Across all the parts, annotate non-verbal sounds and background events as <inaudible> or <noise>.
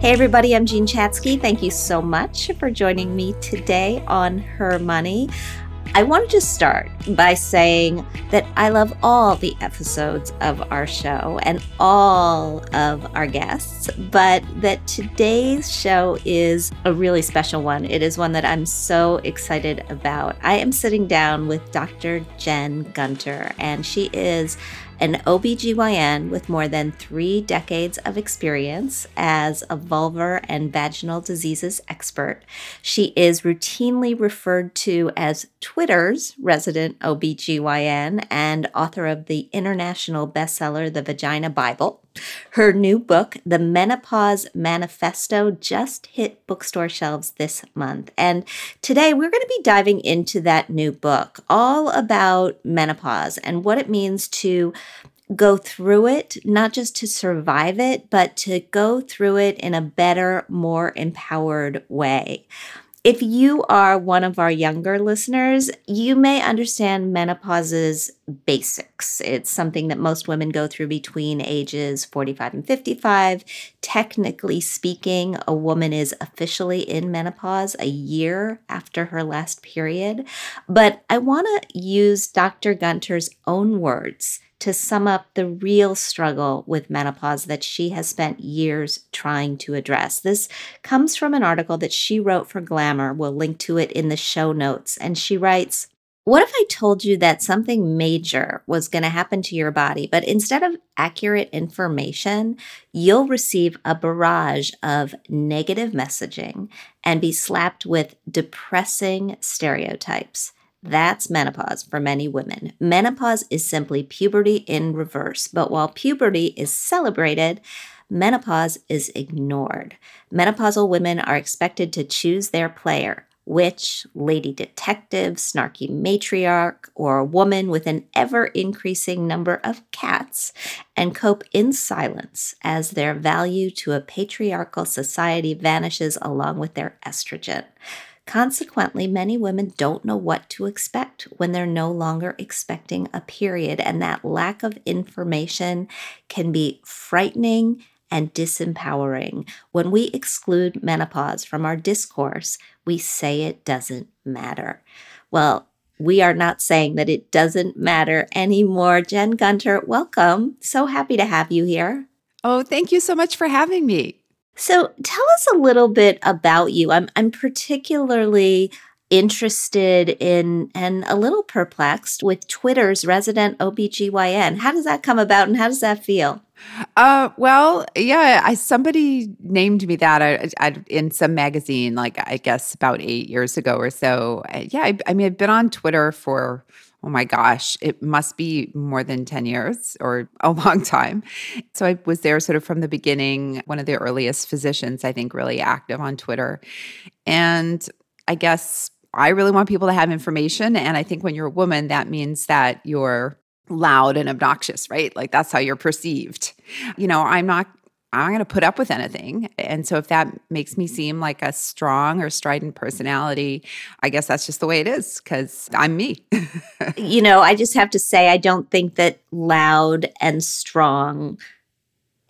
Hey, everybody, I'm Jean Chatzky. Thank you so much for joining me today on Her Money. I wanted to start by saying that I love all the episodes of our show and all of our guests, but that today's show is a really special one. It is one that I'm so excited about. I am sitting down with Dr. Jen Gunter, and she is an OBGYN with more than three decades of experience as a vulvar and vaginal diseases expert. She is routinely referred to as Twitter's resident OBGYN and author of the international bestseller, The Vagina Bible. Her new book, The Menopause Manifesto, just hit bookstore shelves this month. And today we're going to be diving into that new book, all about menopause and what it means to go through it, not just to survive it, but to go through it in a better, more empowered way. If you are one of our younger listeners, you may understand menopause's basics. It's something that most women go through between ages 45 and 55. Technically speaking, a woman is officially in menopause a year after her last period. But I want to use Dr. Gunter's own words to sum up the real struggle with menopause that she has spent years trying to address. This comes from an article that she wrote for Glamour. We'll link to it in the show notes. And she writes, what if I told you that something major was going to happen to your body, but instead of accurate information, you'll receive a barrage of negative messaging and be slapped with depressing stereotypes? That's menopause for many women. Menopause is simply puberty in reverse, but while puberty is celebrated, menopause is ignored. Menopausal women are expected to choose their player witch, lady detective, snarky matriarch, or a woman with an ever increasing number of cats, and cope in silence as their value to a patriarchal society vanishes along with their estrogen. Consequently, many women don't know what to expect when they're no longer expecting a period, and that lack of information can be frightening and disempowering. When we exclude menopause from our discourse, we say it doesn't matter. Well, we are not saying that it doesn't matter anymore. Jen Gunter, welcome. So happy to have you here. Oh, thank you so much for having me. So tell us a little bit about you. I'm I'm particularly interested in and a little perplexed with Twitter's resident OBGYN. How does that come about and how does that feel? Uh, well, yeah, I somebody named me that I, I, in some magazine, like I guess about eight years ago or so. Yeah, I, I mean, I've been on Twitter for oh my gosh, it must be more than 10 years or <laughs> a long time. So I was there sort of from the beginning, one of the earliest physicians, I think, really active on Twitter. And I guess I really want people to have information. And I think when you're a woman, that means that you're loud and obnoxious, right? Like that's how you're perceived. You know, I'm not I'm going to put up with anything. And so if that makes me seem like a strong or strident personality, I guess that's just the way it is cuz I'm me. <laughs> you know, I just have to say I don't think that loud and strong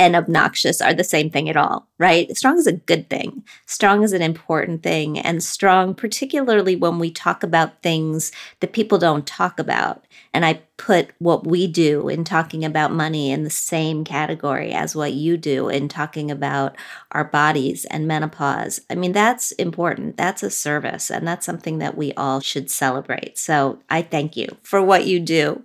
and obnoxious are the same thing at all, right? Strong is a good thing. Strong is an important thing. And strong, particularly when we talk about things that people don't talk about. And I put what we do in talking about money in the same category as what you do in talking about our bodies and menopause. I mean, that's important. That's a service. And that's something that we all should celebrate. So I thank you for what you do.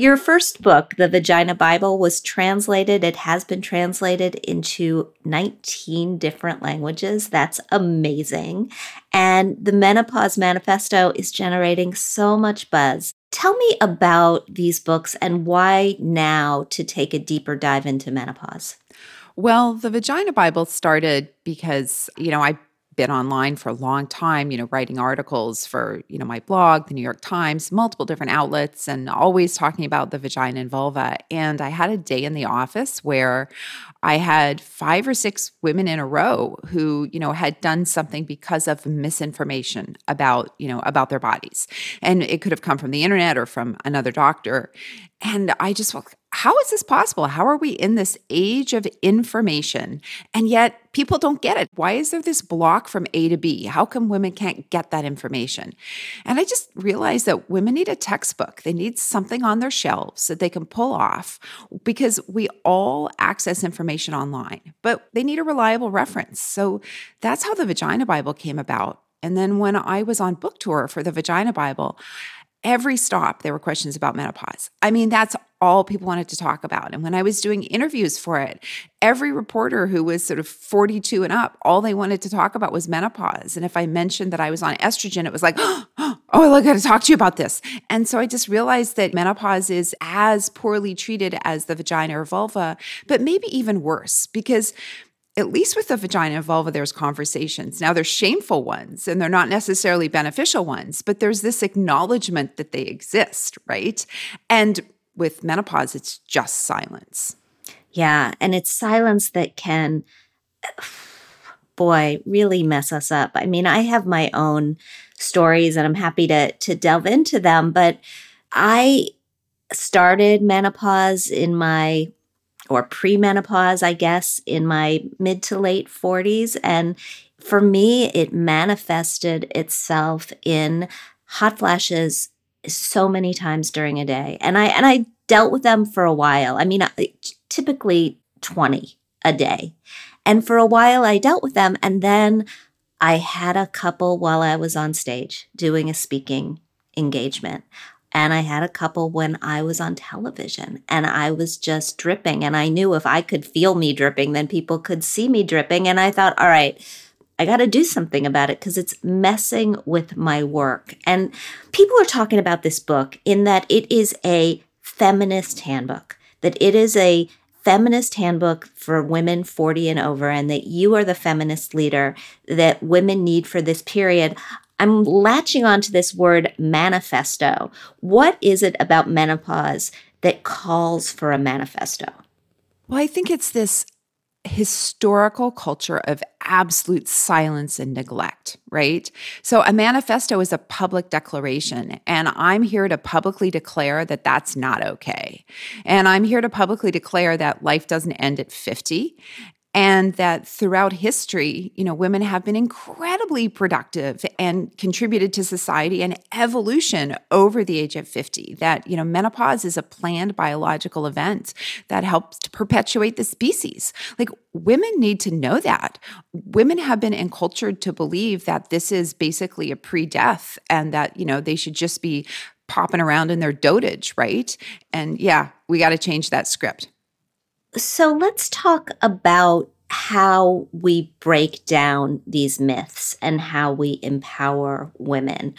Your first book, The Vagina Bible, was translated. It has been translated into 19 different languages. That's amazing. And the Menopause Manifesto is generating so much buzz. Tell me about these books and why now to take a deeper dive into menopause. Well, the Vagina Bible started because, you know, I been online for a long time, you know, writing articles for, you know, my blog, the New York Times, multiple different outlets, and always talking about the vagina and vulva. And I had a day in the office where I had five or six women in a row who, you know, had done something because of misinformation about, you know, about their bodies. And it could have come from the internet or from another doctor. And I just how is this possible? How are we in this age of information and yet people don't get it? Why is there this block from A to B? How come women can't get that information? And I just realized that women need a textbook. They need something on their shelves that they can pull off because we all access information online, but they need a reliable reference. So that's how the Vagina Bible came about. And then when I was on book tour for the Vagina Bible, every stop there were questions about menopause. I mean, that's all people wanted to talk about. And when I was doing interviews for it, every reporter who was sort of 42 and up, all they wanted to talk about was menopause. And if I mentioned that I was on estrogen, it was like, <gasps> oh, I got to talk to you about this. And so I just realized that menopause is as poorly treated as the vagina or vulva, but maybe even worse because at least with the vagina and vulva, there's conversations. Now, there's shameful ones and they're not necessarily beneficial ones, but there's this acknowledgement that they exist, right? And with menopause, it's just silence. Yeah. And it's silence that can, boy, really mess us up. I mean, I have my own stories and I'm happy to, to delve into them, but I started menopause in my or premenopause, I guess, in my mid to late 40s. And for me, it manifested itself in hot flashes so many times during a day. And I and I dealt with them for a while. I mean, typically 20 a day. And for a while I dealt with them and then I had a couple while I was on stage doing a speaking engagement. And I had a couple when I was on television and I was just dripping. And I knew if I could feel me dripping, then people could see me dripping. And I thought, all right, I got to do something about it because it's messing with my work. And people are talking about this book in that it is a feminist handbook, that it is a feminist handbook for women 40 and over, and that you are the feminist leader that women need for this period. I'm latching onto this word manifesto. What is it about menopause that calls for a manifesto? Well, I think it's this historical culture of absolute silence and neglect, right? So a manifesto is a public declaration, and I'm here to publicly declare that that's not okay. And I'm here to publicly declare that life doesn't end at 50 and that throughout history, you know, women have been incredibly productive and contributed to society and evolution over the age of 50. That, you know, menopause is a planned biological event that helps to perpetuate the species. Like women need to know that. Women have been encultured to believe that this is basically a pre-death and that, you know, they should just be popping around in their dotage, right? And yeah, we got to change that script. So let's talk about how we break down these myths and how we empower women.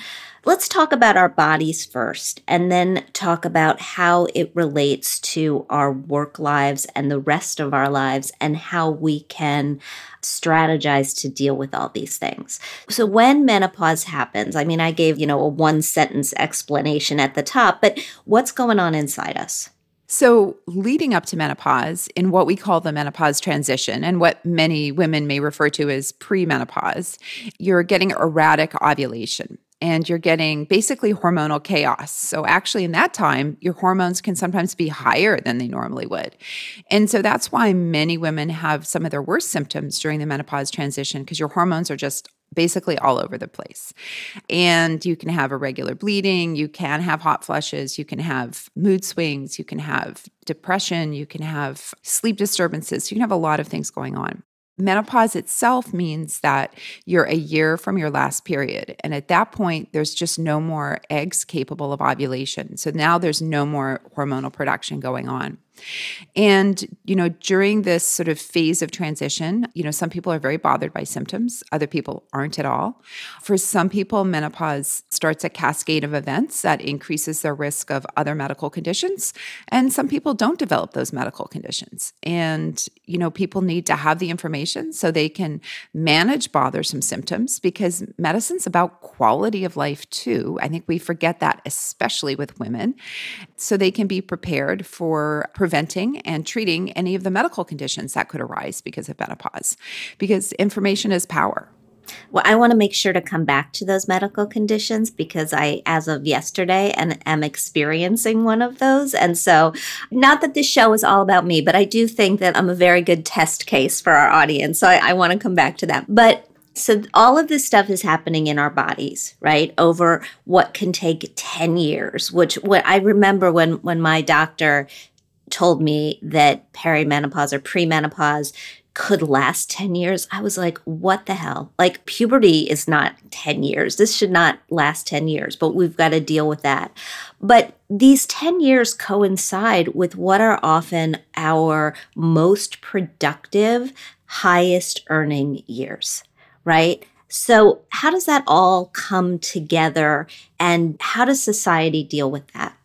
Let's talk about our bodies first and then talk about how it relates to our work lives and the rest of our lives and how we can strategize to deal with all these things. So when menopause happens, I mean I gave, you know, a one sentence explanation at the top, but what's going on inside us? So, leading up to menopause, in what we call the menopause transition, and what many women may refer to as premenopause, you're getting erratic ovulation and you're getting basically hormonal chaos. So, actually, in that time, your hormones can sometimes be higher than they normally would. And so, that's why many women have some of their worst symptoms during the menopause transition because your hormones are just basically all over the place. And you can have irregular bleeding, you can have hot flushes, you can have mood swings, you can have depression, you can have sleep disturbances, you can have a lot of things going on. Menopause itself means that you're a year from your last period. And at that point, there's just no more eggs capable of ovulation. So now there's no more hormonal production going on. And, you know, during this sort of phase of transition, you know, some people are very bothered by symptoms, other people aren't at all. For some people, menopause starts a cascade of events that increases their risk of other medical conditions. And some people don't develop those medical conditions. And, you know, people need to have the information so they can manage bothersome symptoms because medicine's about quality of life too. I think we forget that, especially with women, so they can be prepared for preventing and treating any of the medical conditions that could arise because of menopause, because information is power. Well, I want to make sure to come back to those medical conditions because I, as of yesterday, and am experiencing one of those. And so, not that this show is all about me, but I do think that I'm a very good test case for our audience. So I, I want to come back to that. But so all of this stuff is happening in our bodies right over what can take 10 years which what i remember when when my doctor told me that perimenopause or premenopause could last 10 years, I was like, what the hell? Like, puberty is not 10 years. This should not last 10 years, but we've got to deal with that. But these 10 years coincide with what are often our most productive, highest earning years, right? So, how does that all come together and how does society deal with that?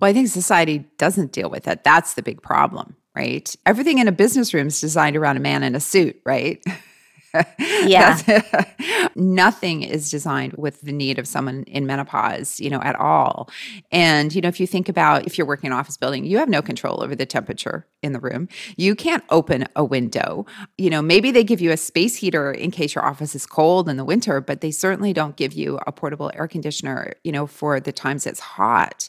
Well, I think society doesn't deal with it. That's the big problem, right? Everything in a business room is designed around a man in a suit, right? <laughs> <laughs> Yeah. <laughs> nothing is designed with the need of someone in menopause, you know, at all. And, you know, if you think about if you're working in an office building, you have no control over the temperature in the room. You can't open a window. You know, maybe they give you a space heater in case your office is cold in the winter, but they certainly don't give you a portable air conditioner, you know, for the times it's hot.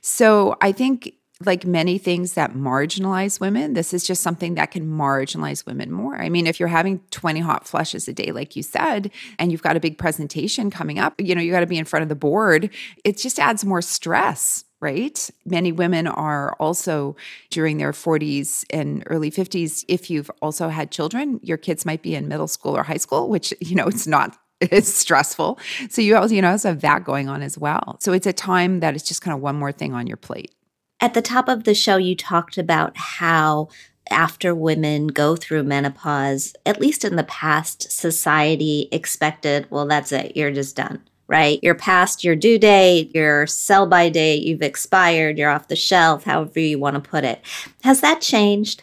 So I think like many things that marginalize women, this is just something that can marginalize women more. I mean, if you're having 20 hot flushes a day, like you said, and you've got a big presentation coming up, you know, you got to be in front of the board, it just adds more stress. Right? Many women are also during their 40s and early 50s. If you've also had children, your kids might be in middle school or high school, which, you know, it's not it's stressful. So you also, you know, also have that going on as well. So it's a time that it's just kind of one more thing on your plate. At the top of the show, you talked about how after women go through menopause, at least in the past, society expected, well, that's it, you're just done, right? You're past your due date, your sell by date, you've expired, you're off the shelf, however you want to put it. Has that changed?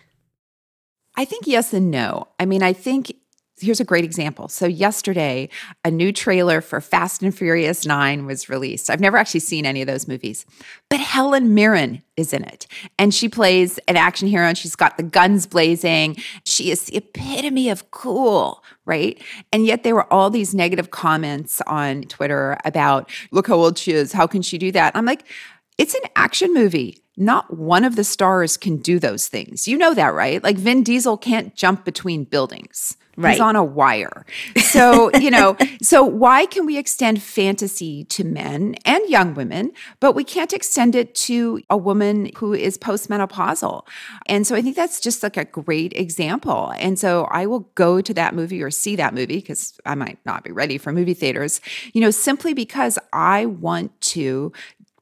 I think yes and no. I mean, I think Here's a great example. So, yesterday, a new trailer for Fast and Furious 9 was released. I've never actually seen any of those movies, but Helen Mirren is in it. And she plays an action hero and she's got the guns blazing. She is the epitome of cool, right? And yet, there were all these negative comments on Twitter about, look how old she is. How can she do that? I'm like, it's an action movie. Not one of the stars can do those things. You know that, right? Like Vin Diesel can't jump between buildings Right. He's on a wire. So, you know, <laughs> so why can we extend fantasy to men and young women, but we can't extend it to a woman who is postmenopausal? And so I think that's just like a great example. And so I will go to that movie or see that movie because I might not be ready for movie theaters, you know, simply because I want to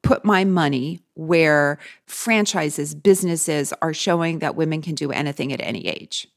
put my money where franchises, businesses are showing that women can do anything at any age.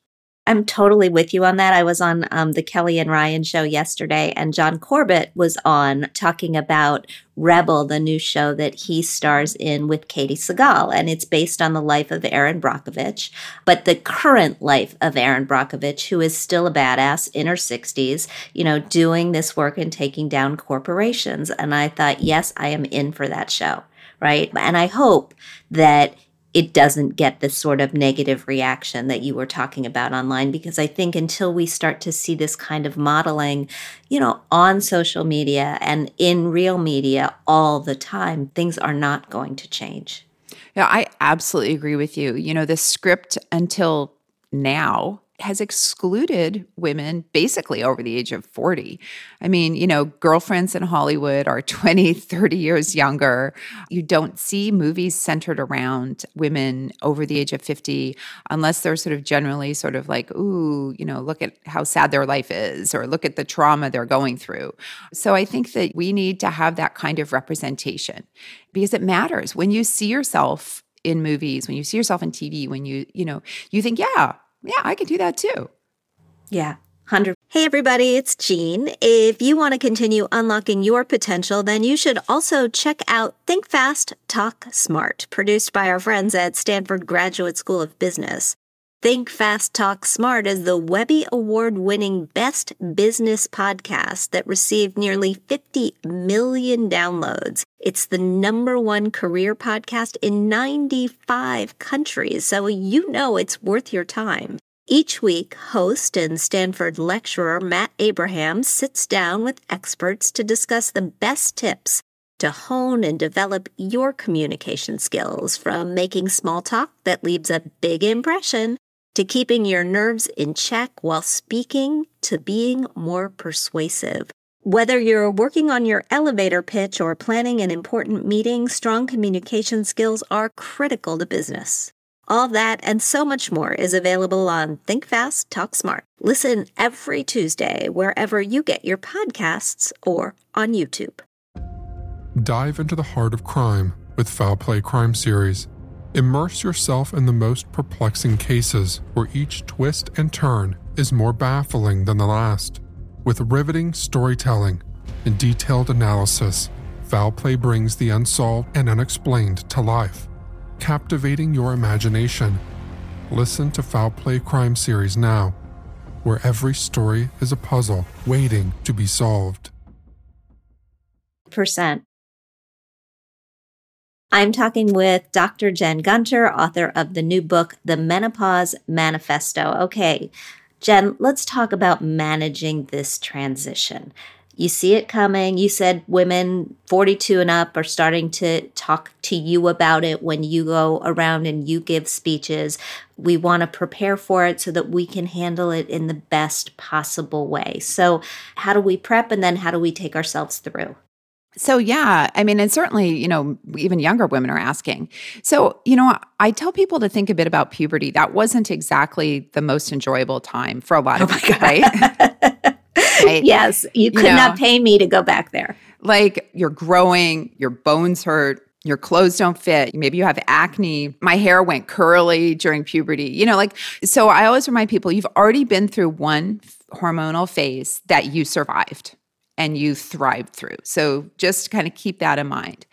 I'm totally with you on that. I was on um, the Kelly and Ryan show yesterday, and John Corbett was on talking about Rebel, the new show that he stars in with Katey Sagal. And it's based on the life of Erin Brockovich, but the current life of Erin Brockovich, who is still a badass in her 60s, you know, doing this work and taking down corporations. And I thought, yes, I am in for that show, right? And I hope that it doesn't get this sort of negative reaction that you were talking about online because I think until we start to see this kind of modeling, you know, on social media and in real media all the time, things are not going to change. Yeah, I absolutely agree with you. You know, the script until now has excluded women basically over the age of 40. I mean, you know, girlfriends in Hollywood are <laughs> 20, 30 years younger. You don't see movies centered around women over the age of 50 unless they're sort of generally sort of like, ooh, you know, look at how sad their life is or look at the trauma they're going through. So I think that we need to have that kind of representation because it matters. When you see yourself in movies, when you see yourself in TV, when you, you know, you think, yeah, yeah, I can do that too. Yeah. 100. Hey everybody, it's Jean. If you want to continue unlocking your potential, then you should also check out Think Fast, Talk Smart, produced by our friends at Stanford Graduate School of Business. Think Fast, Talk Smart is the Webby Award winning best business podcast that received nearly 50 million downloads. It's the number one career podcast in 95 countries, so you know it's worth your time. Each week, host and Stanford lecturer Matt Abraham sits down with experts to discuss the best tips to hone and develop your communication skills from making small talk that leaves a big impression to keeping your nerves in check while speaking to being more persuasive. Whether you're working on your elevator pitch or planning an important meeting, strong communication skills are critical to business. All that and so much more is available on Think Fast, Talk Smart. Listen every Tuesday wherever you get your podcasts or on YouTube. Dive into the heart of crime with Foul Play Crime Series. Immerse yourself in the most perplexing cases where each twist and turn is more baffling than the last. With riveting storytelling and detailed analysis, Foul Play brings the unsolved and unexplained to life, captivating your imagination. Listen to Foul Play Crime Series now, where every story is a puzzle waiting to be solved. Percent. I'm talking with Dr. Jen Gunter, author of the new book, The Menopause Manifesto. Okay, Jen, let's talk about managing this transition. You see it coming. You said women 42 and up are starting to talk to you about it when you go around and you give speeches. We want to prepare for it so that we can handle it in the best possible way. So, how do we prep and then how do we take ourselves through? So, yeah, I mean, and certainly, you know, even younger women are asking. So, you know, I tell people to think a bit about puberty. That wasn't exactly the most enjoyable time for a lot of oh people, right? <laughs> right? Yes, you could you know, not pay me to go back there. Like you're growing, your bones hurt, your clothes don't fit. Maybe you have acne. My hair went curly during puberty. You know, like, so I always remind people you've already been through one hormonal phase that you survived and you thrived through. So just kind of keep that in mind.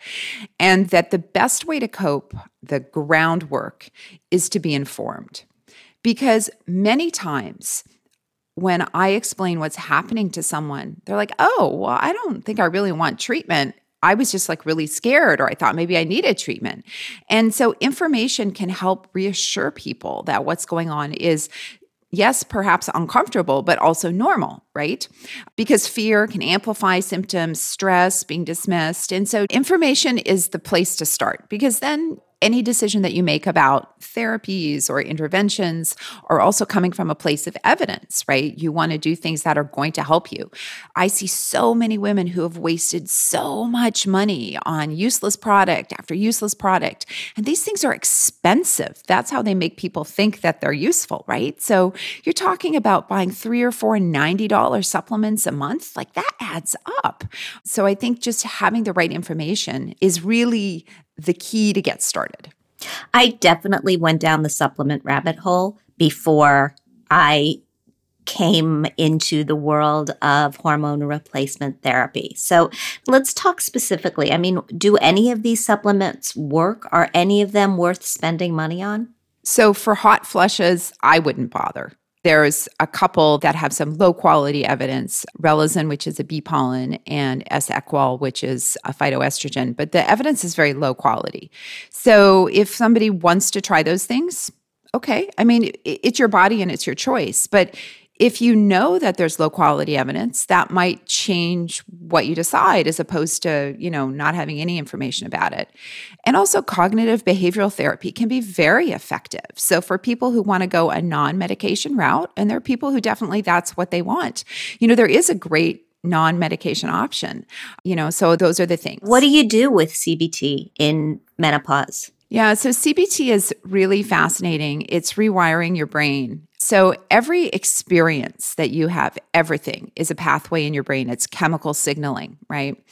And that the best way to cope, the groundwork, is to be informed. Because many times, when I explain what's happening to someone, they're like, oh, well, I don't think I really want treatment. I was just like really scared, or I thought maybe I needed treatment. And so, information can help reassure people that what's going on is yes, perhaps uncomfortable, but also normal, right? Because fear can amplify symptoms, stress, being dismissed. And so information is the place to start because then any decision that you make about therapies or interventions are also coming from a place of evidence, right? You want to do things that are going to help you. I see so many women who have wasted so much money on useless product after useless product. And these things are expensive. That's how they make people think that they're useful, right? So you're talking about buying three or four $90 supplements a month. Like that adds up. So I think just having the right information is really the key to get started? I definitely went down the supplement rabbit hole before I came into the world of hormone replacement therapy. So let's talk specifically. I mean, do any of these supplements work? Are any of them worth spending money on? So for hot flushes, I wouldn't bother. There's a couple that have some low quality evidence Relizen, which is a bee pollen, and S-equol, which is a phytoestrogen, but the evidence is very low quality. So if somebody wants to try those things, okay. I mean, it's your body and it's your choice. But if you know that there's low quality evidence that might change what you decide as opposed to you know not having any information about it. And also cognitive behavioral therapy can be very effective. So for people who want to go a non-medication route and there are people who definitely that's what they want you know there is a great non-medication option you know so those are the things. What do you do with cbt in menopause? Yeah, so CBT is really fascinating. It's rewiring your brain so, every experience that you have, everything is a pathway in your brain. It's chemical signaling, right?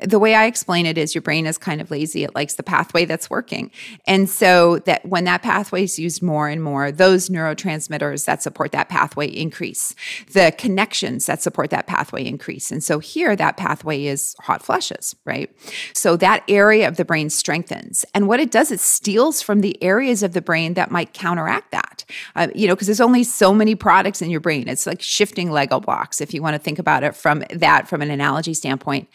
The way I explain it is your brain is kind of lazy. It likes the pathway that's working. And so, that when that pathway is used more and more, those neurotransmitters that support that pathway increase, the connections that support that pathway increase. And so, here that pathway is hot flushes, right? So, that area of the brain strengthens. And what it does, it steals from the areas of the brain that might counteract that. Uh, you know, because there's only so many products in your brain. It's like shifting Lego blocks, if you want to think about it from that, from an analogy standpoint.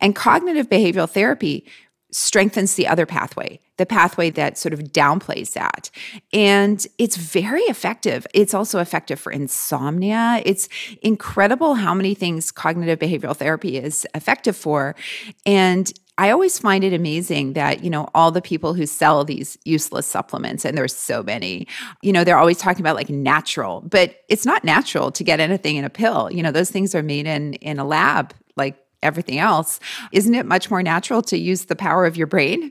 And cognitive behavioral therapy strengthens the other pathway, the pathway that sort of downplays that. And it's very effective. It's also effective for insomnia. It's incredible how many things cognitive behavioral therapy is effective for. And I always find it amazing that, you know, all the people who sell these useless supplements, and there's so many, you know, they're always talking about like natural, but it's not natural to get anything in a pill. You know, those things are made in in a lab like everything else. Isn't it much more natural to use the power of your brain?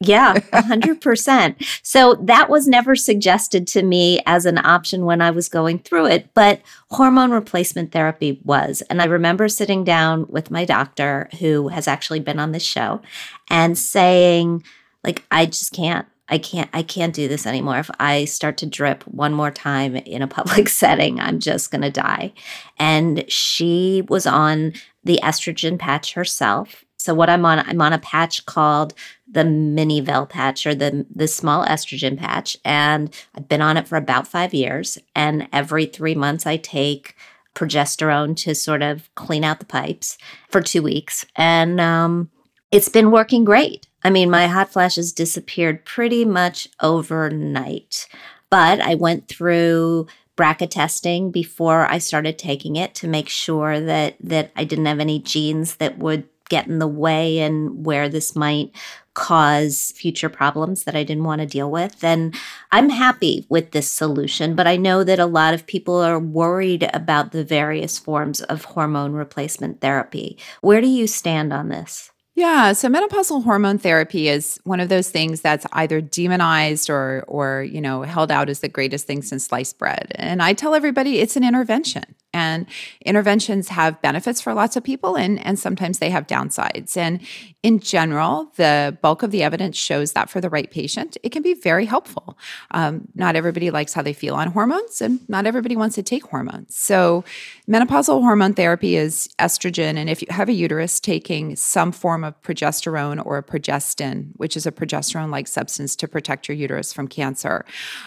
Yeah, <laughs> 100%. so that was never suggested to me as an option when I was going through it, but hormone replacement therapy was. And I remember sitting down with my doctor, who has actually been on this show, and saying, like, I just can't. I can't I can't do this anymore. If I start to drip one more time in a <laughs> public setting, I'm just going to die. And she was on the estrogen patch herself. So what I'm on I'm on a patch called the Minivelle patch or the the small estrogen patch and I've been on it for about 5 years and every 3 months I take progesterone to sort of clean out the pipes for 2 weeks and um, it's been working great. I mean, my hot flashes disappeared pretty much overnight. But I went through BRCA testing before I started taking it to make sure that that I didn't have any genes that would get in the way and where this might cause future problems that I didn't want to deal with. And I'm happy with this solution, but I know that a lot of people are worried about the various forms of hormone replacement therapy. Where do you stand on this? Yeah, so menopausal hormone therapy is one of those things that's either demonized or or you know held out as the greatest thing since sliced bread. And I tell everybody it's an intervention. And interventions have benefits for lots of people and and sometimes they have downsides. And in general, the bulk of the evidence shows that for the right patient, it can be very helpful. Um, not everybody likes how they feel on hormones, and not everybody wants to take hormones. So, menopausal hormone therapy is estrogen, and if you have a uterus, taking some form of progesterone or a progestin, which is a progesterone like substance to protect your uterus from cancer.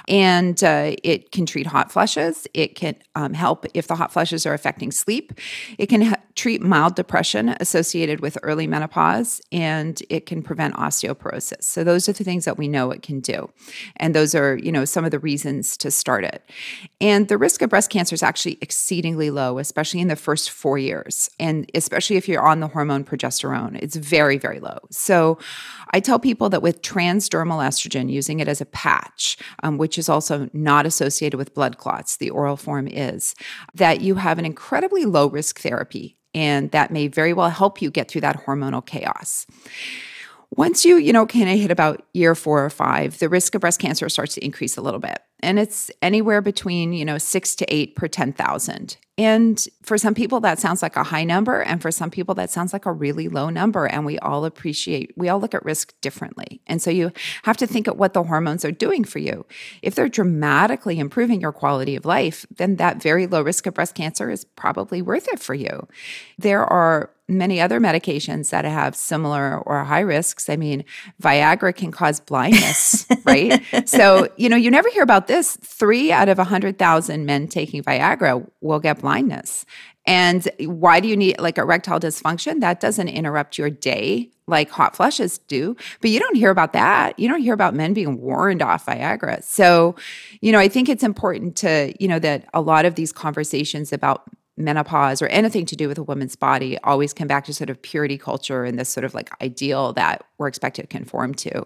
And uh, it can treat hot flushes. It can um, help if the hot flushes are affecting sleep. It can ha- treat mild depression associated with early menopause. And it can prevent osteoporosis. So those are the things that we know it can do. And those are, you know, some of the reasons to start it. And the risk of breast cancer is actually exceedingly low, especially in the first 4 years. And especially if you're on the hormone progesterone, it's very very low. So I tell people that with transdermal estrogen using it as a patch, um, which is also not associated with blood clots, the oral form is, that you have an incredibly low risk therapy and that may very well help you get through that hormonal chaos. Once you, you know, kind of hit about year four or five, the risk of breast cancer starts to increase a little bit. And it's anywhere between, you know, six to eight per 10,000. And for some people, that sounds like a high number. And for some people, that sounds like a really low number. And we all appreciate, we all look at risk differently. And so you have to think at what the hormones are doing for you. If they're dramatically improving your quality of life, then that very low risk of breast cancer is probably worth it for you. There are many other medications that have similar or high risks. I mean, Viagra can cause blindness, <laughs> right? So, you know, you never hear about this. Three out of 100,000 men taking Viagra will get blindness. And why do you need like erectile dysfunction? That doesn't interrupt your day like hot flushes do, but you don't hear about that. You don't hear about men being warned off Viagra. So, you know, I think it's important to, you know, that a lot of these conversations about menopause or anything to do with a woman's body always come back to sort of purity culture and this sort of like ideal that we're expected to conform to.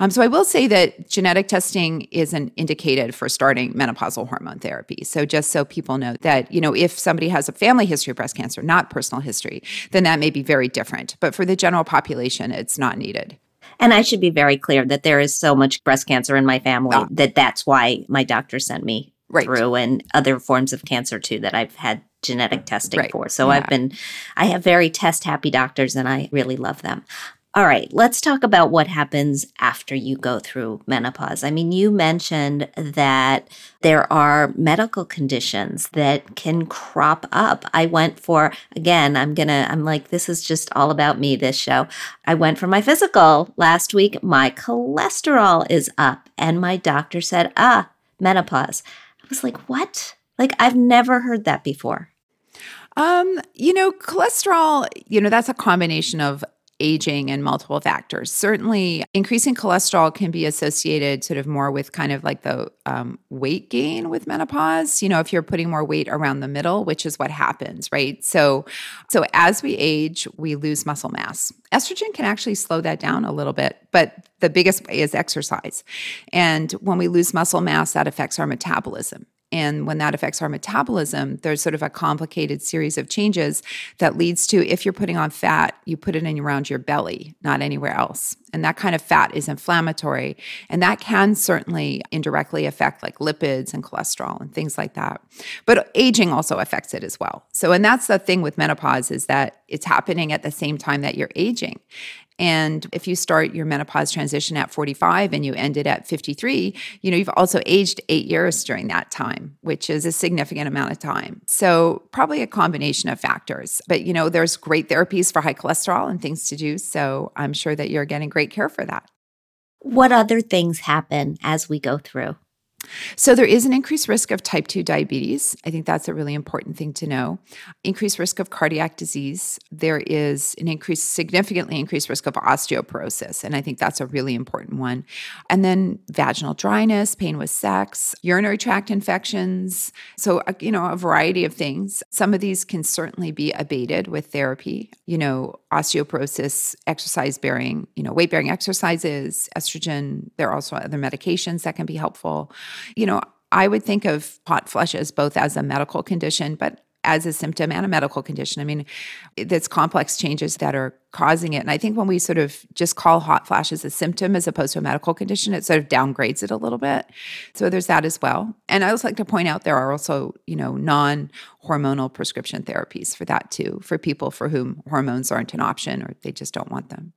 Um, so I will say that genetic testing isn't indicated for starting menopausal hormone therapy. So just so people know that, you know, if somebody has a family history of breast cancer, not personal history, then that may be very different. But for the general population, it's not needed. And I should be very clear that there is so much breast cancer in my family oh. that that's why my doctor sent me right. through and other forms of cancer too that I've had genetic testing right. for. So yeah. I've been, I have very test happy doctors and I really love them. All right, let's talk about what happens after you go through menopause. I mean, you mentioned that there are medical conditions that can crop up. I went for, again, I'm gonna, I'm like, this is just all about me, this show. I went for my physical last week. My cholesterol is up, and my doctor said, ah, menopause. I was like, what? Like, I've never heard that before. Um, you know, cholesterol, you know, that's a combination of aging and multiple factors. Certainly, increasing cholesterol can be associated sort of more with kind of like the um, weight gain with menopause. You know, if you're putting more weight around the middle, which is what happens, right? So, so as we age, we lose muscle mass. Estrogen can actually slow that down a little bit, but the biggest way is exercise. And when we lose muscle mass, that affects our metabolism. And when that affects our metabolism, there's sort of a complicated series of changes that leads to if you're putting on fat, you put it in around your belly, not anywhere else. And that kind of fat is inflammatory. And that can certainly indirectly affect like lipids and cholesterol and things like that. But aging also affects it as well. So, and that's the thing with menopause is that it's happening at the same time that you're aging. And if you start your menopause transition at 45 and you end it at 53, you know, you've also aged eight years during that time, which is a significant amount of time. So, probably a combination of factors. But, you know, there's great therapies for high cholesterol and things to do. So, I'm sure that you're getting great care for that. What other things happen as we go through? So, there is an increased risk of type 2 diabetes. I think that's a really important thing to know. Increased risk of cardiac disease. There is an increased, significantly increased risk of osteoporosis. And I think that's a really important one. And then vaginal dryness, pain with sex, urinary tract infections. So, uh, you know, a variety of things. Some of these can certainly be abated with therapy. You know, osteoporosis, exercise bearing, you know, weight bearing exercises, estrogen. There are also other medications that can be helpful. You know, I would think of hot flushes both as a medical condition, but as a symptom and a medical condition. I mean, it's complex changes that are causing it. And I think when we sort of just call hot flashes a symptom as opposed to a medical condition, it sort of downgrades it a little bit. So there's that as well. And I always like to point out there are also, you know, non-hormonal prescription therapies for that too, for people for whom hormones aren't an option or they just don't want them.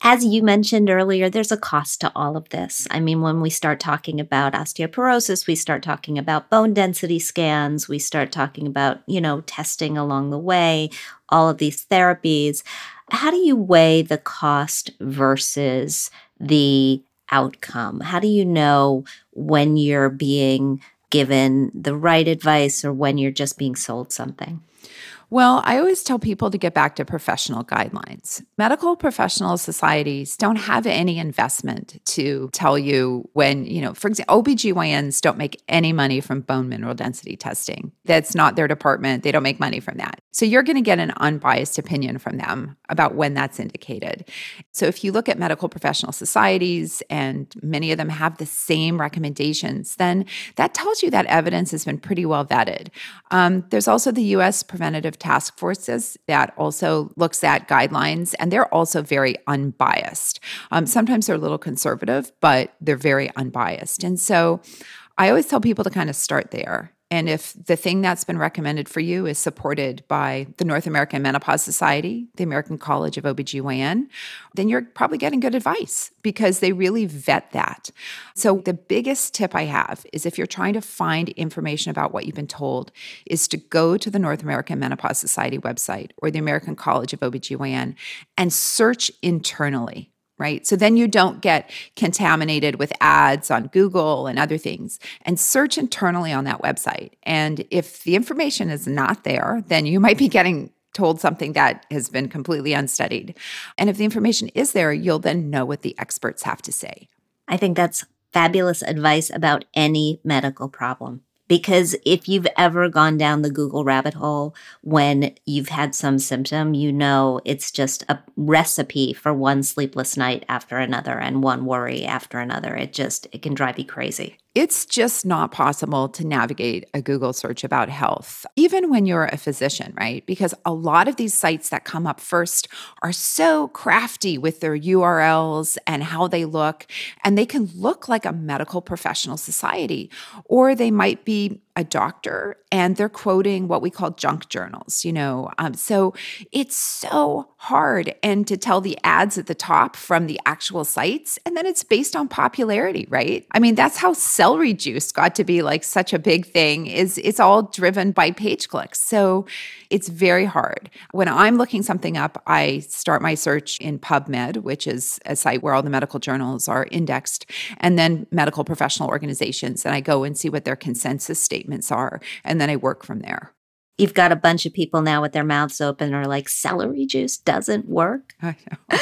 As you mentioned earlier, there's a cost to all of this. I mean, when we start talking about osteoporosis, we start talking about bone density scans, we start talking about, you know, testing along the way, all of these therapies. How do you weigh the cost versus the outcome? How do you know when you're being given the right advice or when you're just being sold something? Well, I always tell people to get back to professional guidelines. Medical professional societies don't have any investment to tell you when, you know, for example, OBGYNs don't make any money from bone mineral density testing. That's not their department. They don't make money from that. So you're going to get an unbiased opinion from them about when that's indicated. So if you look at medical professional societies and many of them have the same recommendations, then that tells you that evidence has been pretty well vetted. Um, there's also the US Preventative task forces that also looks at guidelines, and they're also very unbiased. Um, sometimes they're a little conservative, but they're very unbiased. And so I always tell people to kind of start there and if the thing that's been recommended for you is supported by the North American Menopause Society, the American College of OBGYN, then you're probably getting good advice because they really vet that. So the biggest tip I have is if you're trying to find information about what you've been told is to go to the North American Menopause Society website or the American College of OBGYN and search internally right? So then you don't get contaminated with ads on Google and other things. And search internally on that website. And if the information is not there, then you might be getting told something that has been completely unstudied. And if the information is there, you'll then know what the experts have to say. I think that's fabulous advice about any medical problem. Because if you've ever gone down the Google rabbit hole when you've had some symptom, you know it's just a recipe for one sleepless night after another and one worry after another. It just, it can drive you crazy. It's just not possible to navigate a Google search about health, even when you're a physician, right? Because a lot of these sites that come up first are so crafty with their URLs and how they look, and they can look like a medical professional society, or they might be a doctor and they're quoting what we call junk journals, you know. Um, so it's so hard and to tell the ads at the top from the actual sites. And then it's based on popularity, right? I mean, that's how celery juice got to be like such a big thing is it's all driven by page clicks. So it's very hard. When I'm looking something up, I start my search in PubMed, which is a site where all the medical journals are indexed, and then medical professional organizations. And I go and see what their consensus statements are. And then I work from there you've got a bunch of people now with their mouths open or like celery juice doesn't work. <laughs> I know.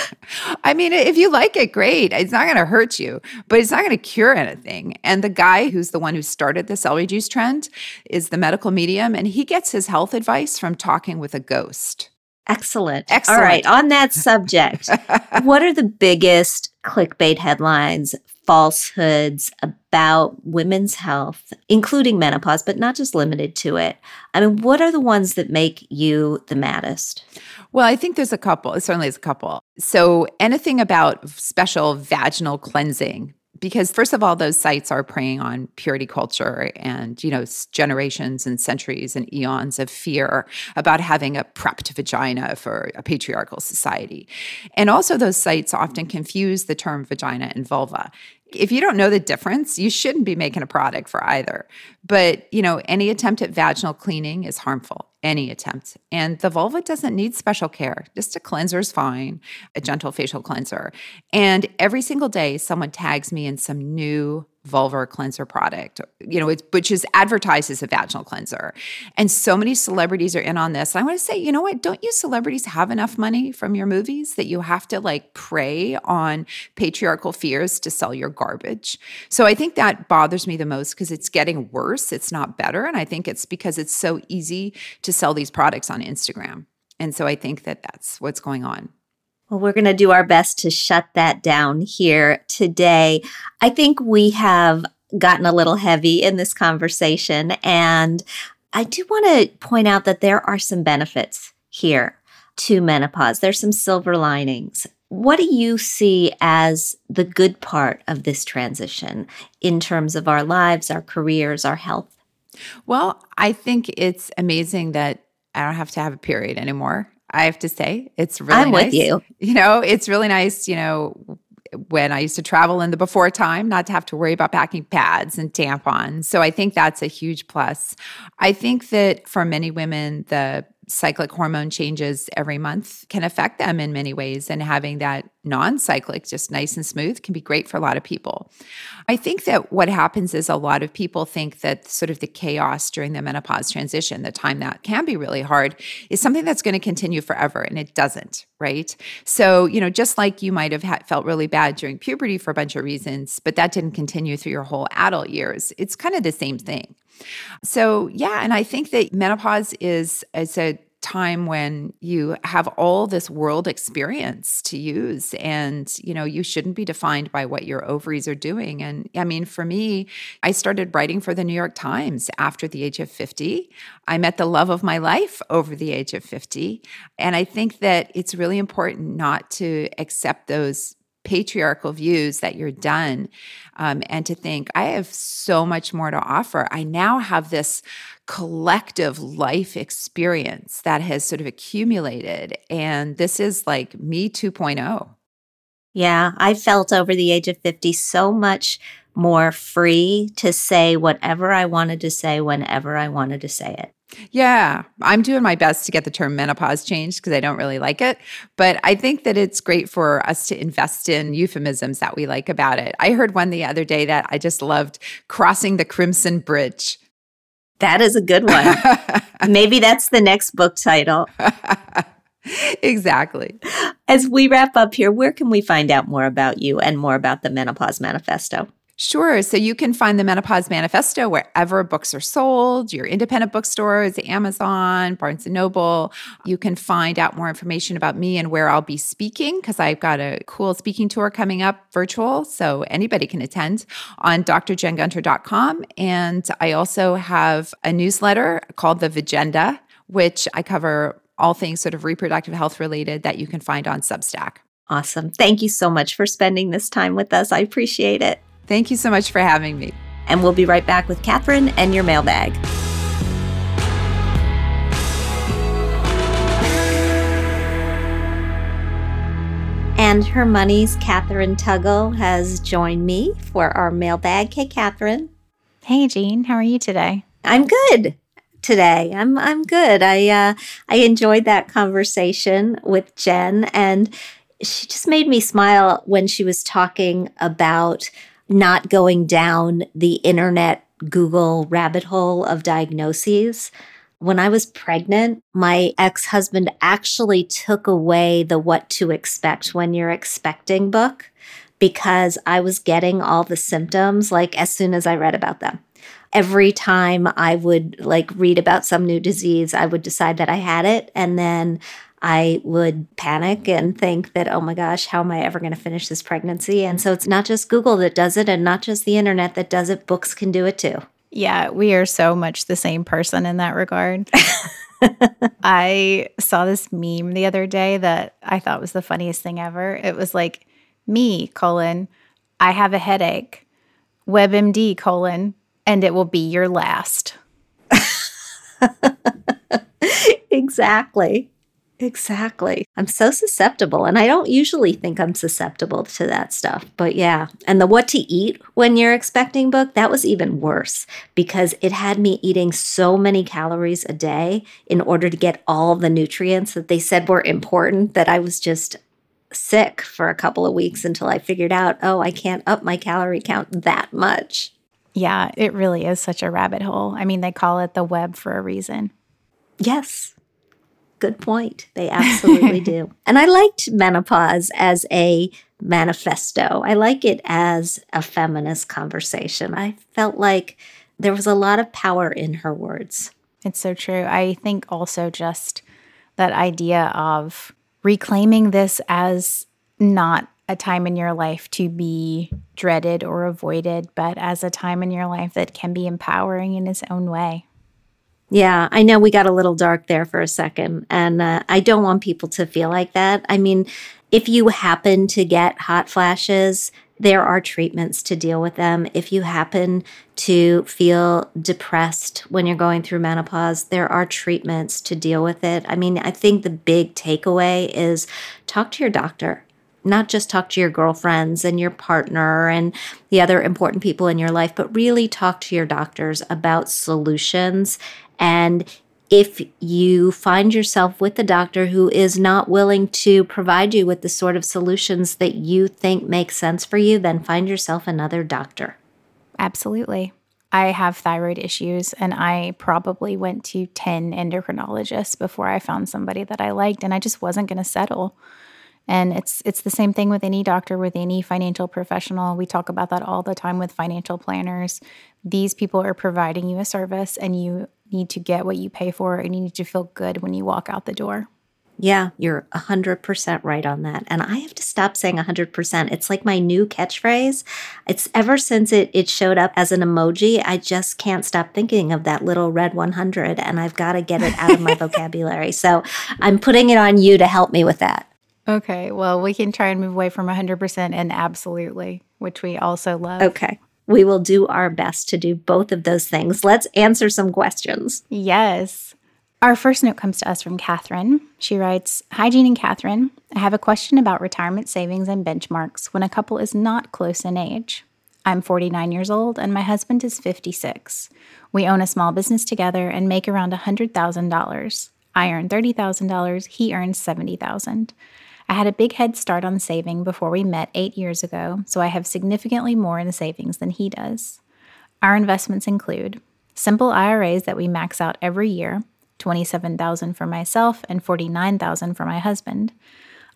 I mean, if you like it, great. It's not going to hurt you, but it's not going to cure anything. And the guy who's the one who started the celery juice trend is the medical medium, and he gets his health advice from talking with a ghost. Excellent. Excellent. All right. On that subject, <laughs> what are the biggest clickbait headlines falsehoods about women's health, including menopause, but not just limited to it. I mean, what are the ones that make you the maddest? Well, I think there's a couple. Certainly, there's a couple. So, anything about special vaginal cleansing, because first of all those sites are preying on purity culture and you know generations and centuries and eons of fear about having a prepped vagina for a patriarchal society and also those sites often confuse the term vagina and vulva if you don't know the difference, you shouldn't be making a product for either. But, you know, any attempt at vaginal cleaning is harmful, any attempt. And the vulva doesn't need special care. Just a cleanser is fine, a gentle facial cleanser. And every single day, someone tags me in some new vulvar cleanser product, you know, it's, which is advertised as a vaginal cleanser. And so many celebrities are in on this. And I want to say, you know what? Don't you celebrities have enough money from your movies that you have to like prey on patriarchal fears to sell your garbage? So I think that bothers me the most because it's getting worse. It's not better. And I think it's because it's so easy to sell these products on Instagram. And so I think that that's what's going on. Well, we're going to do our best to shut that down here today. I think we have gotten a little heavy in this conversation, and I do want to point out that there are some benefits here to menopause. There's some silver linings. What do you see as the good part of this transition in terms of our lives, our careers, our health? Well, I think it's amazing that I don't have to have a period anymore. I have to say. It's really I'm nice. with you. <laughs> You know, it's really nice, you know, when I used to travel in the before time, not to have to worry about packing pads and tampons. So I think that's a huge plus. I think that for many women, the cyclic hormone changes every month can affect them in many ways. And having that non cyclic, just nice and smooth, can be great for a lot of people. I think that what happens is a lot of people think that sort of the chaos during the menopause transition, the time that can be really hard, is something that's going to continue forever. And it doesn't, right? So, you know, just like you might have felt really bad during puberty for a bunch of reasons, but that didn't continue through your whole adult years, it's kind of the same thing. So, yeah, and I think that menopause is, is a time when you have all this world experience to use and you know you shouldn't be defined by what your ovaries are doing. And i mean for me i started writing for the new york times after the age of 50 i met the love of my life over the age of 50 and i think that it's really important not to accept those patriarchal views that you're done um, and to think i have so much more to offer. I now have this collective life experience that has sort of accumulated and this is like me 2.0 yeah i felt over the age of 50 so much more free to say whatever i wanted to say whenever i wanted to say it yeah, I'm doing my best to get the term menopause changed because I don't really like it. But I think that it's great for us to invest in euphemisms that we like about it. I heard one the other day that I just loved crossing the Crimson Bridge. That is a good one. <laughs> Maybe that's the next book title. <laughs> exactly. As we wrap up here, where can we find out more about you and more about the Menopause Manifesto? Sure. So you can find the Menopause Manifesto wherever books are sold, your independent bookstores, Amazon, Barnes and Noble. You can find out more information about me and where I'll be speaking because I've got a cool speaking tour coming up virtual. So anybody can attend on drjengunter.com. And I also have a newsletter called The Vajenda, which I cover all things sort of reproductive health related that you can find on Substack. Awesome. Thank you so much for spending this time with us. I appreciate it. Thank you so much for having me. And we'll be right back with Kathryn and your mailbag. And her money's Kathryn Tuggle has joined me for our mailbag. Hey, Kathryn. Hey, Jean. How are you today? I'm good today. I'm I'm good. I uh, I enjoyed that conversation with Jen, and she just made me smile when she was talking about not going down the internet Google rabbit hole of diagnoses. When I was pregnant, my ex husband actually took away the what to expect when you're expecting book because I was getting all the symptoms like as soon as I read about them. Every time I would like read about some new disease, I would decide that I had it. And then I would panic and think that, oh my gosh, how am I ever going to finish this pregnancy? And so it's not just Google that does it and not just the internet that does it, books can do it too. Yeah, we are so much the same person in that regard. <laughs> I saw this meme the other day that I thought was the funniest thing ever. It was like, me, colon, I have a headache, WebMD, colon, and it will be your last. <laughs> exactly. Exactly. I'm so susceptible, and I don't usually think I'm susceptible to that stuff. But yeah, and the what to eat when you're expecting book, that was even worse because it had me eating so many calories a day in order to get all the nutrients that they said were important that I was just sick for a couple of weeks until I figured out, oh, I can't up my calorie count that much. Yeah, it really is such a rabbit hole. I mean, they call it the web for a reason. Yes, Good point. They absolutely <laughs> do. And I liked menopause as a manifesto. I like it as a feminist conversation. I felt like there was a lot of power in her words. It's so true. I think also just that idea of reclaiming this as not a time in your life to be dreaded or avoided, but as a time in your life that can be empowering in its own way. Yeah, I know we got a little dark there for a second, and uh, I don't want people to feel like that. I mean, if you happen to get hot flashes, there are treatments to deal with them. If you happen to feel depressed when you're going through menopause, there are treatments to deal with it. I mean, I think the big takeaway is talk to your doctor not just talk to your girlfriends and your partner and the other important people in your life, but really talk to your doctors about solutions and if you find yourself with a doctor who is not willing to provide you with the sort of solutions that you think make sense for you, then find yourself another doctor. Absolutely. I have thyroid issues, and I probably went to 10 endocrinologists before I found somebody that I liked, and I just wasn't going to settle. And it's it's the same thing with any doctor, with any financial professional. We talk about that all the time with financial planners. These people are providing you a service, and you need to get what you pay for, and you need to feel good when you walk out the door. Yeah, you're 100% right on that. And I have to stop saying 100%. It's like my new catchphrase. It's ever since it, it showed up as an emoji, I just can't stop thinking of that little red 100, and I've got to get it out of my <laughs> vocabulary. So I'm putting it on you to help me with that. Okay, well, we can try and move away from 100% and absolutely, which we also love. Okay. We will do our best to do both of those things. Let's answer some questions. Yes. Our first note comes to us from Catherine. She writes Hi, Jean and Kathryn. I have a question about retirement savings and benchmarks when a couple is not close in age. I'm 49 years old and my husband is 56. We own a small business together and make around $100,000. I earn $30,000, he earns 70,000. I had a big head start on saving before we met 8 years ago, so I have significantly more in savings than he does. Our investments include simple IRAs that we max out every year, 27,000 for myself and 49,000 for my husband.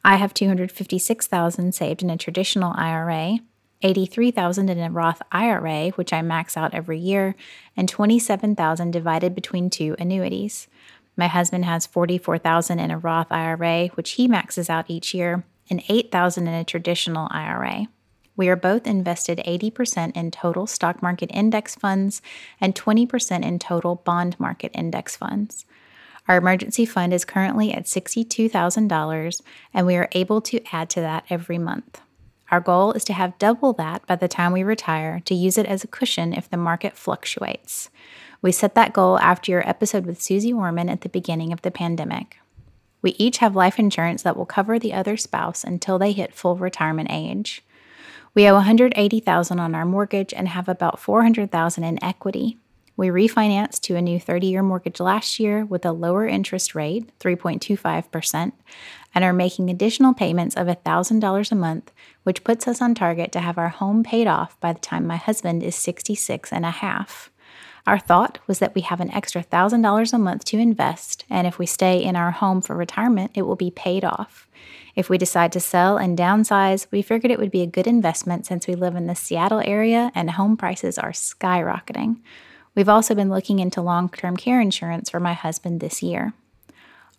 I have 256,000 saved in a traditional IRA, 83,000 in a Roth IRA, which I max out every year, and 27,000 divided between two annuities. My husband has 44,000 in a Roth IRA, which he maxes out each year, and 8,000 in a traditional IRA. We are both invested 80% in total stock market index funds and 20% in total bond market index funds. Our emergency fund is currently at $62,000, and we are able to add to that every month. Our goal is to have double that by the time we retire to use it as a cushion if the market fluctuates. We set that goal after your episode with Suze Orman at the beginning of the pandemic. We each have life insurance that will cover the other spouse until they hit full retirement age. We owe 180,000 on our mortgage and have about 400,000 in equity. We refinanced to a new 30-year mortgage last year with a lower interest rate, 3.25%, and are making additional payments of $1,000 a month, which puts us on target to have our home paid off by the time my husband is 66 and a half. Our thought was that we have an extra $1,000 a month to invest, and if we stay in our home for retirement, it will be paid off. If we decide to sell and downsize, we figured it would be a good investment since we live in the Seattle area and home prices are skyrocketing. We've also been looking into long term care insurance for my husband this year.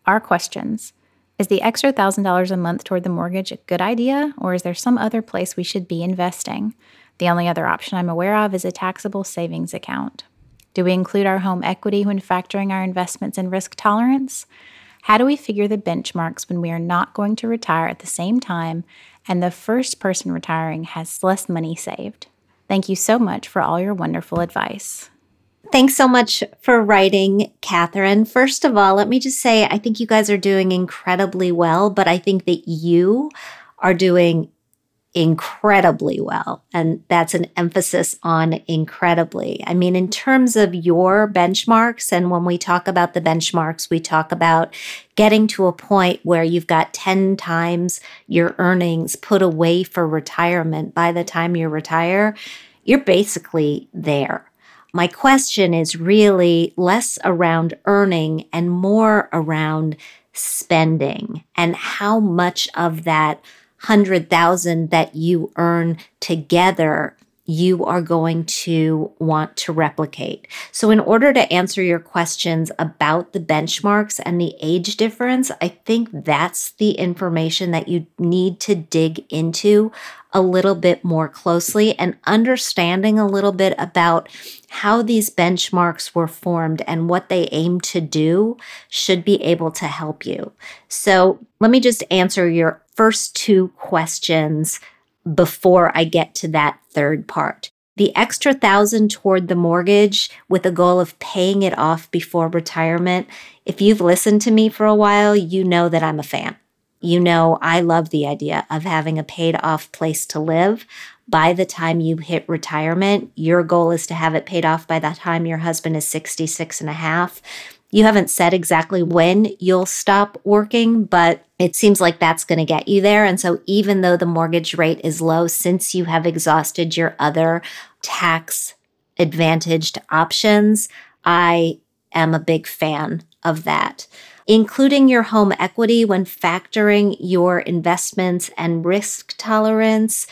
Our questions Is the extra $1,000 a month toward the mortgage a good idea, or is there some other place we should be investing? The only other option I'm aware of is a taxable savings account. Do we include our home equity when factoring our investments and risk tolerance? How do we figure the benchmarks when we are not going to retire at the same time and the first person retiring has less money saved? Thank you so much for all your wonderful advice. Thanks so much for writing, Catherine. First of all, let me just say I think you guys are doing incredibly well, but I think that you are doing incredibly well. And that's an emphasis on incredibly. I mean, in terms of your benchmarks, and when we talk about the benchmarks, we talk about getting to a point where you've got 10 times your earnings put away for retirement by the time you retire. You're basically there. My question is really less around earning and more around spending and how much of that 100,000 that you earn together you are going to want to replicate. So, in order to answer your questions about the benchmarks and the age difference, I think that's the information that you need to dig into a little bit more closely and understanding a little bit about how these benchmarks were formed and what they aim to do should be able to help you. So, let me just answer your first two questions before I get to that third part. The extra thousand toward the mortgage with a goal of paying it off before retirement. If you've listened to me for a while, you know that I'm a fan. You know, I love the idea of having a paid off place to live. By the time you hit retirement, your goal is to have it paid off by the time your husband is 66 and a half. You haven't said exactly when you'll stop working, but it seems like that's going to get you there. And so, even though the mortgage rate is low, since you have exhausted your other tax advantaged options, I am a big fan of that. Including your home equity when factoring your investments and risk tolerance,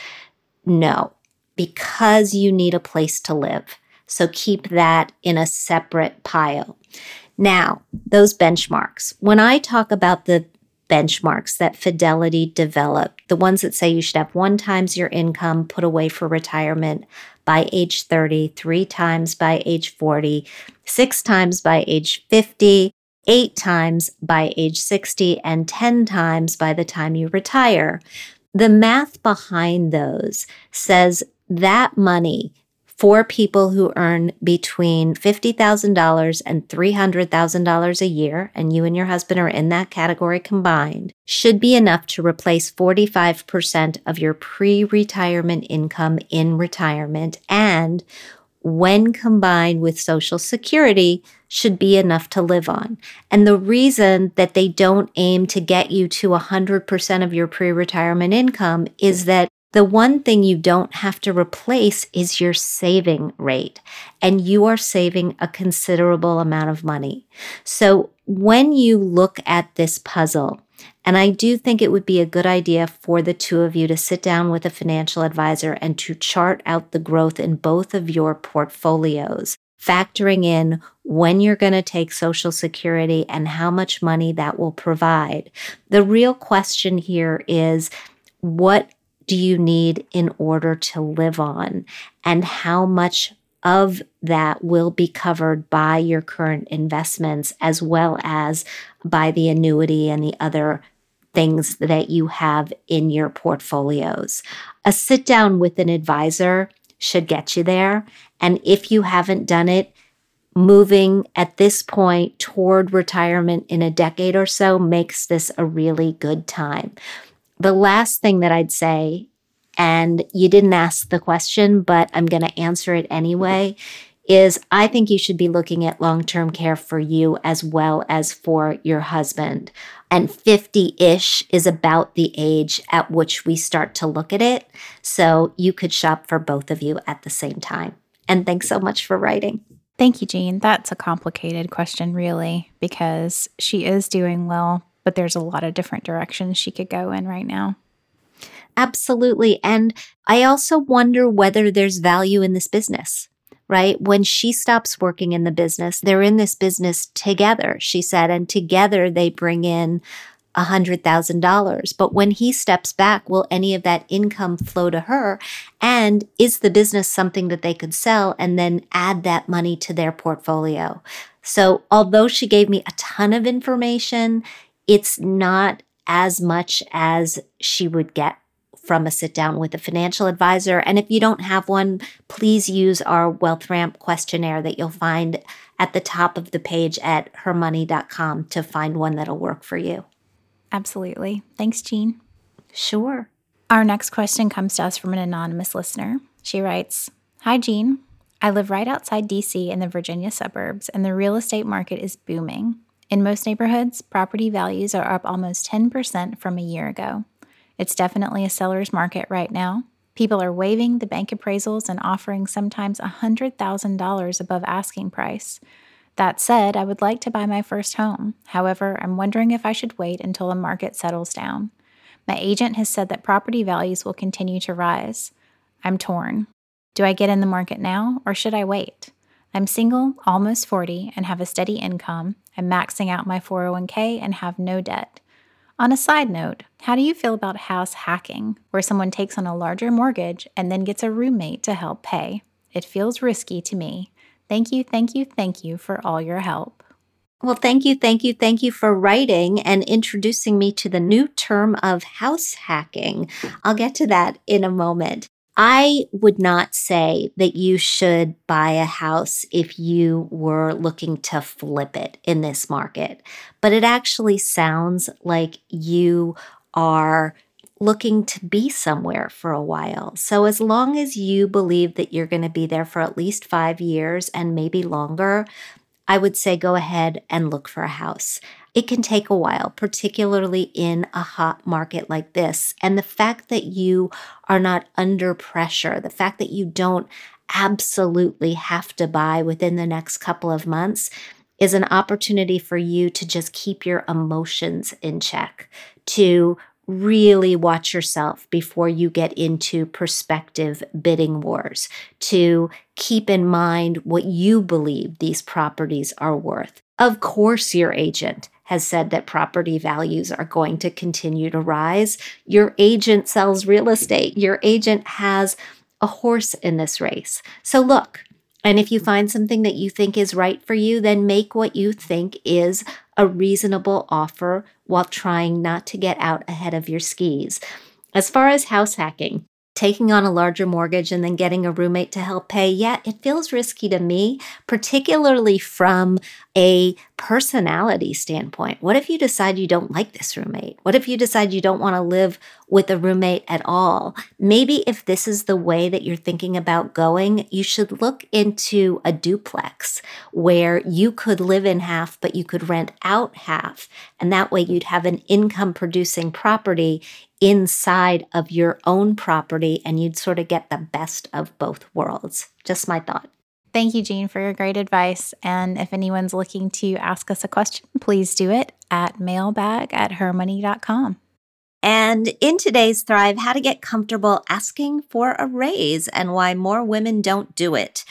no, because you need a place to live. So keep that in a separate pile. Now, those benchmarks. When I talk about the benchmarks that Fidelity developed, the ones that say you should have one times your income put away for retirement by age 30, three times by age 40, six times by age 50, eight times by age 60, and 10 times by the time you retire. The math behind those says that money for people who earn between $50,000 and $300,000 a year, and you and your husband are in that category combined, should be enough to replace 45% of your pre retirement income in retirement. And when combined with Social Security, should be enough to live on. And the reason that they don't aim to get you to 100% of your pre retirement income is that the one thing you don't have to replace is your saving rate, and you are saving a considerable amount of money. So when you look at this puzzle, and I do think it would be a good idea for the two of you to sit down with a financial advisor and to chart out the growth in both of your portfolios, factoring in when you're going to take Social Security and how much money that will provide. The real question here is what do you need in order to live on? And how much of that will be covered by your current investments as well as by the annuity and the other things that you have in your portfolios. A sit down with an advisor should get you there. And if you haven't done it, moving at this point toward retirement in a decade or so makes this a really good time. The last thing that I'd say, and you didn't ask the question, but I'm going to answer it anyway, is I think you should be looking at long term care for you as well as for your husband. And 50 ish is about the age at which we start to look at it. So you could shop for both of you at the same time. And thanks so much for writing. Thank you, Jean. That's a complicated question, really, because she is doing well, but there's a lot of different directions she could go in right now. Absolutely. And I also wonder whether there's value in this business, right? When she stops working in the business, they're in this business together, she said, and together they bring in a $100,000. But when he steps back, will any of that income flow to her? And is the business something that they could sell and then add that money to their portfolio? So, although she gave me a ton of information, it's not as much as she would get from a sit down with a financial advisor. And if you don't have one, please use our WealthRamp questionnaire that you'll find at the top of the page at hermoney.com to find one that'll work for you. Absolutely. Thanks, Jean. Sure. Our next question comes to us from an anonymous listener. She writes Hi, Jean. I live right outside DC in the Virginia suburbs, and the real estate market is booming. In most neighborhoods, property values are up almost 10% from a year ago. It's definitely a seller's market right now. People are waiving the bank appraisals and offering sometimes $100,000 above asking price. That said, I would like to buy my first home. However, I'm wondering if I should wait until the market settles down. My agent has said that property values will continue to rise. I'm torn. Do I get in the market now or should I wait? I'm single, almost 40, and have a steady income. Maxing out my 401k and have no debt. On a side note, how do you feel about house hacking, where someone takes on a larger mortgage and then gets a roommate to help pay? It feels risky to me. Thank you, thank you, thank you for all your help. Well, thank you, thank you, thank you for writing and introducing me to the new term of house hacking. I'll get to that in a moment. I would not say that you should buy a house if you were looking to flip it in this market, but it actually sounds like you are looking to be somewhere for a while. So, as long as you believe that you're going to be there for at least five years and maybe longer, I would say go ahead and look for a house. It can take a while, particularly in a hot market like this. And the fact that you are not under pressure, the fact that you don't absolutely have to buy within the next couple of months is an opportunity for you to just keep your emotions in check, to really watch yourself before you get into prospective bidding wars, to keep in mind what you believe these properties are worth. Of course, your agent has said that property values are going to continue to rise. Your agent sells real estate. Your agent has a horse in this race. So, look, and if you find something that you think is right for you, then make what you think is a reasonable offer while trying not to get out ahead of your skis. As far as house hacking, taking on a larger mortgage and then getting a roommate to help pay, yeah, it feels risky to me, particularly from a personality standpoint. What if you decide you don't like this roommate? What if you decide you don't want to live with a roommate at all? Maybe if this is the way that you're thinking about going, you should look into a duplex where you could live in half, but you could rent out half. And that way you'd have an income producing property inside of your own property and you'd sort of get the best of both worlds. Just my thought. Thank you, Jean, for your great advice. And if anyone's looking to ask us a question, please do it at mailbag at hermoney.com. And in today's Thrive, how to get comfortable asking for a raise and why more women don't do it.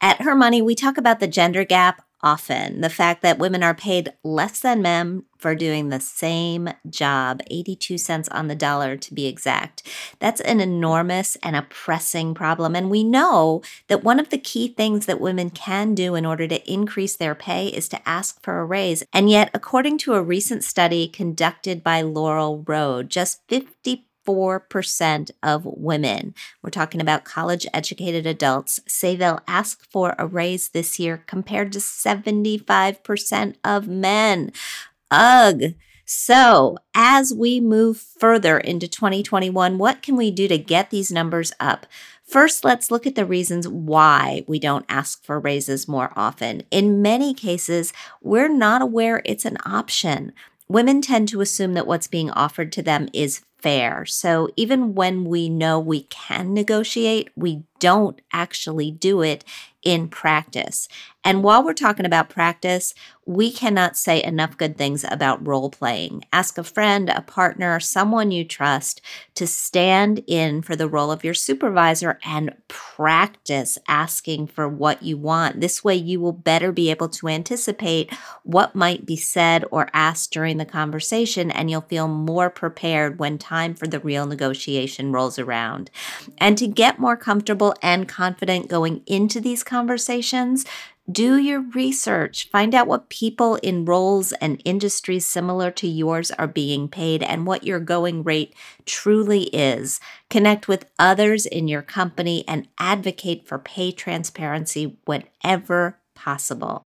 At Her Money, we talk about the gender gap often. The fact that women are paid less than men for doing the same job, 82 cents on the dollar to be exact. That's an enormous and a pressing problem. And we know that one of the key things that women can do in order to increase their pay is to ask for a raise. And yet, according to a recent study conducted by Laurel Road, just 50 4% of women, we're talking about college educated adults, say they'll ask for a raise this year compared to 75% of men. Ugh. So, as we move further into 2021, what can we do to get these numbers up? First, let's look at the reasons why we don't ask for raises more often. In many cases, we're not aware it's an option. Women tend to assume that what's being offered to them is fair. So even when we know we can negotiate, we don't actually do it in practice. And while we're talking about practice, we cannot say enough good things about role playing. Ask a friend, a partner, someone you trust to stand in for the role of your supervisor and practice asking for what you want. This way, you will better be able to anticipate what might be said or asked during the conversation, and you'll feel more prepared when time for the real negotiation rolls around. And to get more comfortable and confident going into these conversations, do your research. Find out what people in roles and industries similar to yours are being paid and what your going rate truly is. Connect with others in your company and advocate for pay transparency whenever possible.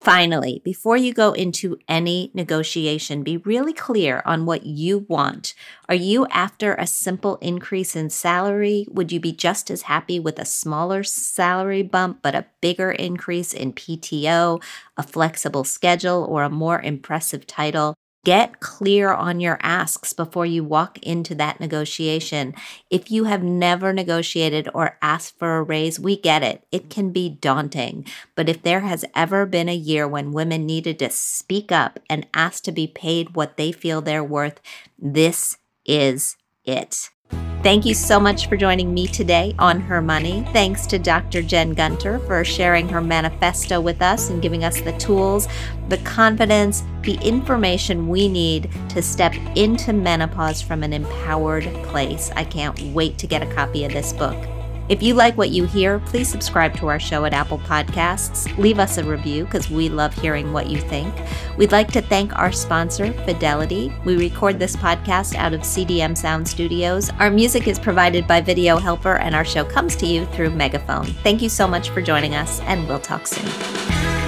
Finally, before you go into any negotiation, be really clear on what you want. Are you after a simple increase in salary? Would you be just as happy with a smaller salary bump but a bigger increase in PTO, a flexible schedule, or a more impressive title? Get clear on your asks before you walk into that negotiation. If you have never negotiated or asked for a raise, we get it. It can be daunting. But if there has ever been a year when women needed to speak up and ask to be paid what they feel they're worth, this is it. Thank you so much for joining me today on Her Money. Thanks to Dr. Jen Gunter for sharing her manifesto with us and giving us the tools, the confidence, the information we need to step into menopause from an empowered place. I can't wait to get a copy of this book. If you like what you hear, please subscribe to our show at Apple Podcasts. Leave us a review because we love hearing what you think. We'd like to thank our sponsor, Fidelity. We record this podcast out of CDM Sound Studios. Our music is provided by Video Helper, and our show comes to you through Megaphone. Thank you so much for joining us, and we'll talk soon.